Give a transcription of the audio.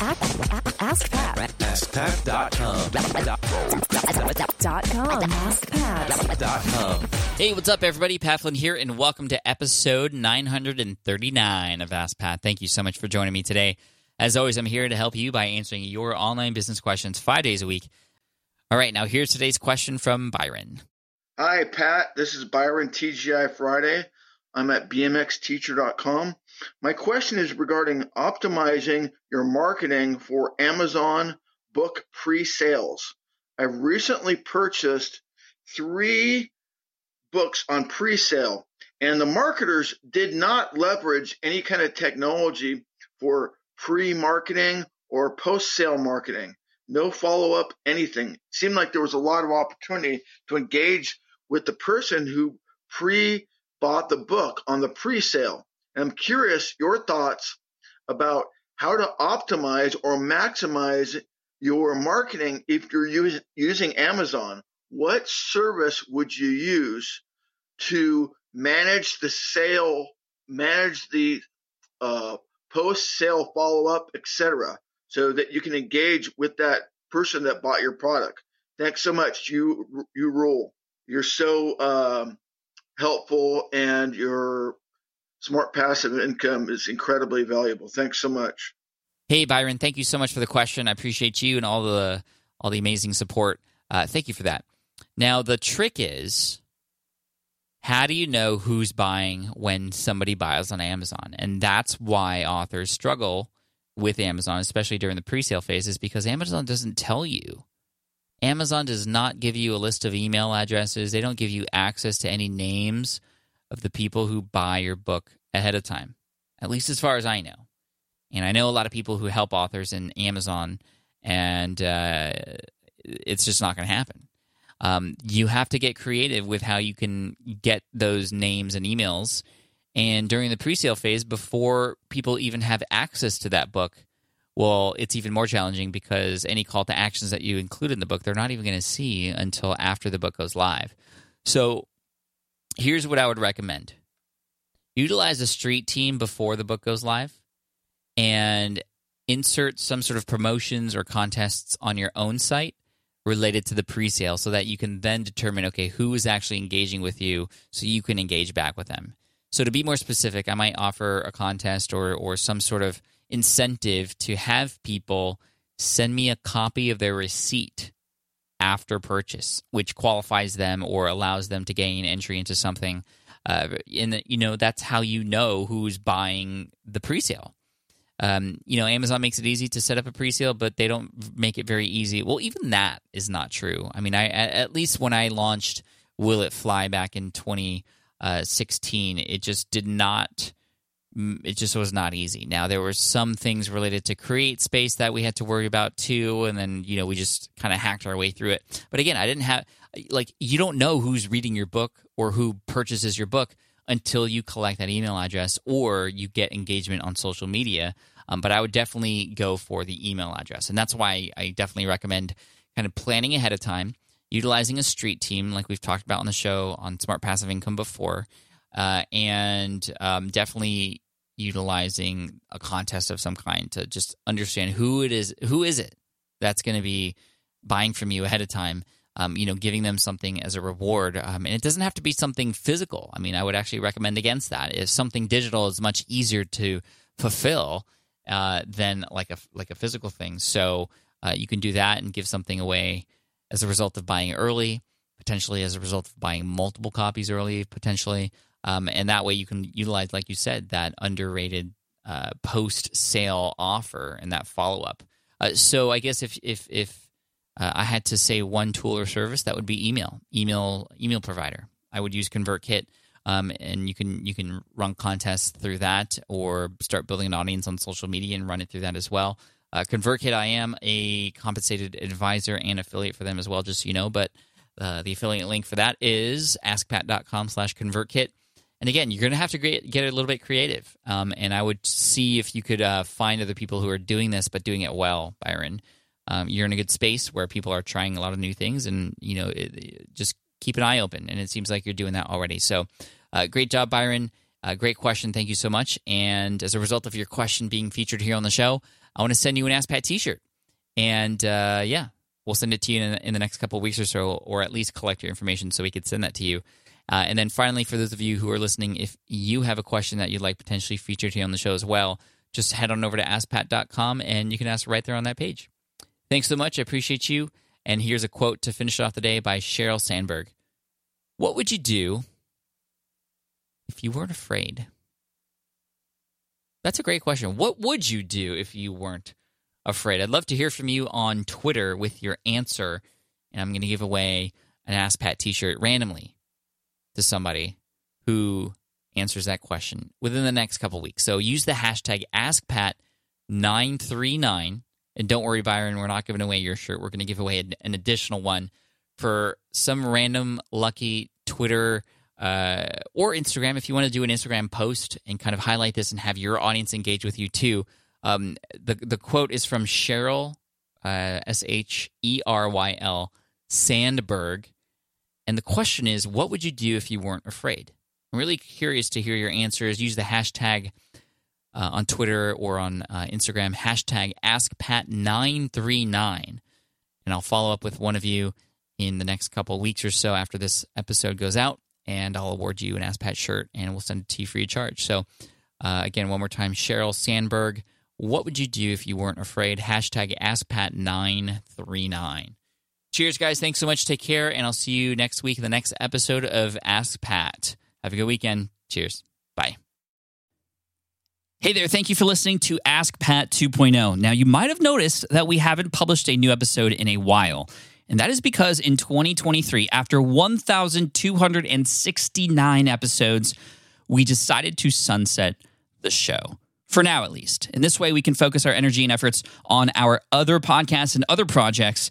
Ask, ask, ask Pat. AskPat.com. Dot com. Ask Dot com. Hey, what's up, everybody? Pat Flynn here, and welcome to episode 939 of Ask Pat. Thank you so much for joining me today. As always, I'm here to help you by answering your online business questions five days a week. All right, now here's today's question from Byron. Hi, Pat. This is Byron TGI Friday. I'm at bmxteacher.com. My question is regarding optimizing your marketing for Amazon book pre sales. I've recently purchased three books on pre sale, and the marketers did not leverage any kind of technology for pre marketing or post sale marketing. No follow up, anything. It seemed like there was a lot of opportunity to engage with the person who pre bought the book on the pre sale. I'm curious your thoughts about how to optimize or maximize your marketing if you're us- using Amazon. What service would you use to manage the sale, manage the uh, post sale follow up, etc., so that you can engage with that person that bought your product? Thanks so much. You you rule. You're so um, helpful, and your smart passive income is incredibly valuable. Thanks so much. Hey, Byron, thank you so much for the question. I appreciate you and all the all the amazing support. Uh, thank you for that. Now, the trick is how do you know who's buying when somebody buys on Amazon? And that's why authors struggle with Amazon, especially during the pre-sale phases, because Amazon doesn't tell you. Amazon does not give you a list of email addresses. They don't give you access to any names of the people who buy your book ahead of time, at least as far as I know. And I know a lot of people who help authors in Amazon, and uh, it's just not going to happen. Um, you have to get creative with how you can get those names and emails. And during the pre sale phase, before people even have access to that book, well, it's even more challenging because any call to actions that you include in the book, they're not even going to see until after the book goes live. So here's what I would recommend utilize a street team before the book goes live and insert some sort of promotions or contests on your own site related to the pre-sale so that you can then determine okay who is actually engaging with you so you can engage back with them so to be more specific i might offer a contest or or some sort of incentive to have people send me a copy of their receipt after purchase which qualifies them or allows them to gain entry into something uh, you know that's how you know who's buying the pre-sale um, you know, Amazon makes it easy to set up a pre-sale, but they don't make it very easy. Well, even that is not true. I mean, I at least when I launched Will It Fly back in 2016, it just did not. It just was not easy. Now there were some things related to CreateSpace that we had to worry about too, and then you know we just kind of hacked our way through it. But again, I didn't have like you don't know who's reading your book or who purchases your book until you collect that email address or you get engagement on social media. Um, but I would definitely go for the email address. And that's why I definitely recommend kind of planning ahead of time, utilizing a street team like we've talked about on the show on Smart Passive Income before, uh, and um, definitely utilizing a contest of some kind to just understand who it is, who is it that's going to be buying from you ahead of time um, you know, giving them something as a reward. Um, and it doesn't have to be something physical. I mean, I would actually recommend against that. If something digital is much easier to fulfill uh, than like a like a physical thing, so uh, you can do that and give something away as a result of buying early, potentially as a result of buying multiple copies early, potentially, um, and that way you can utilize, like you said, that underrated uh, post sale offer and that follow up. Uh, so I guess if if if uh, I had to say one tool or service that would be email, email, email provider. I would use ConvertKit, um, and you can you can run contests through that, or start building an audience on social media and run it through that as well. Uh, ConvertKit, I am a compensated advisor and affiliate for them as well, just so you know. But uh, the affiliate link for that is askpat.com slash ConvertKit. And again, you're going to have to get, get a little bit creative. Um, and I would see if you could uh, find other people who are doing this, but doing it well, Byron um, you're in a good space where people are trying a lot of new things, and you know, it, it, just keep an eye open. And it seems like you're doing that already. So, uh, great job, Byron. Uh, great question. Thank you so much. And as a result of your question being featured here on the show, I want to send you an Ask Pat T-shirt, and uh, yeah, we'll send it to you in, in the next couple weeks or so, or at least collect your information so we could send that to you. Uh, and then finally, for those of you who are listening, if you have a question that you'd like potentially featured here on the show as well, just head on over to askpat.com and you can ask right there on that page. Thanks so much. I appreciate you. And here's a quote to finish off the day by Sheryl Sandberg. What would you do if you weren't afraid? That's a great question. What would you do if you weren't afraid? I'd love to hear from you on Twitter with your answer. And I'm going to give away an Ask Pat t shirt randomly to somebody who answers that question within the next couple weeks. So use the hashtag AskPat939. And don't worry, Byron, we're not giving away your shirt. We're going to give away an, additional one for some random lucky Twitter uh, or Instagram. If you want to do an Instagram post and kind of highlight this and have your audience engage with you too, um, the the quote is from Sheryl uh, S H E R Y L Sandberg, and the question is, what would you do if you weren't afraid? I'm really curious to hear your answers. Use the hashtag uh, on Twitter or on uh, Instagram, hashtag AskPat939. And I'll follow up with one of you in the next couple weeks or so after this episode goes out, and I'll award you an Ask Pat shirt and we'll send it to you free of charge. So, uh, again, one more time, Sheryl Sandberg, what would you do if you weren't afraid? Hashtag AskPat939. Cheers, guys. Thanks so much. Take care, and I'll see you next week in the next episode of Ask Pat. Have a good weekend. Cheers. Bye. Hey there, thank you for listening to Ask Pat 2.0. Now, you might have noticed that we haven't published a new episode in a while. And that is because in 2023, after 1,269 episodes, we decided to sunset the show. For now, at least. In this way, we can focus our energy and efforts on our other podcasts and other projects.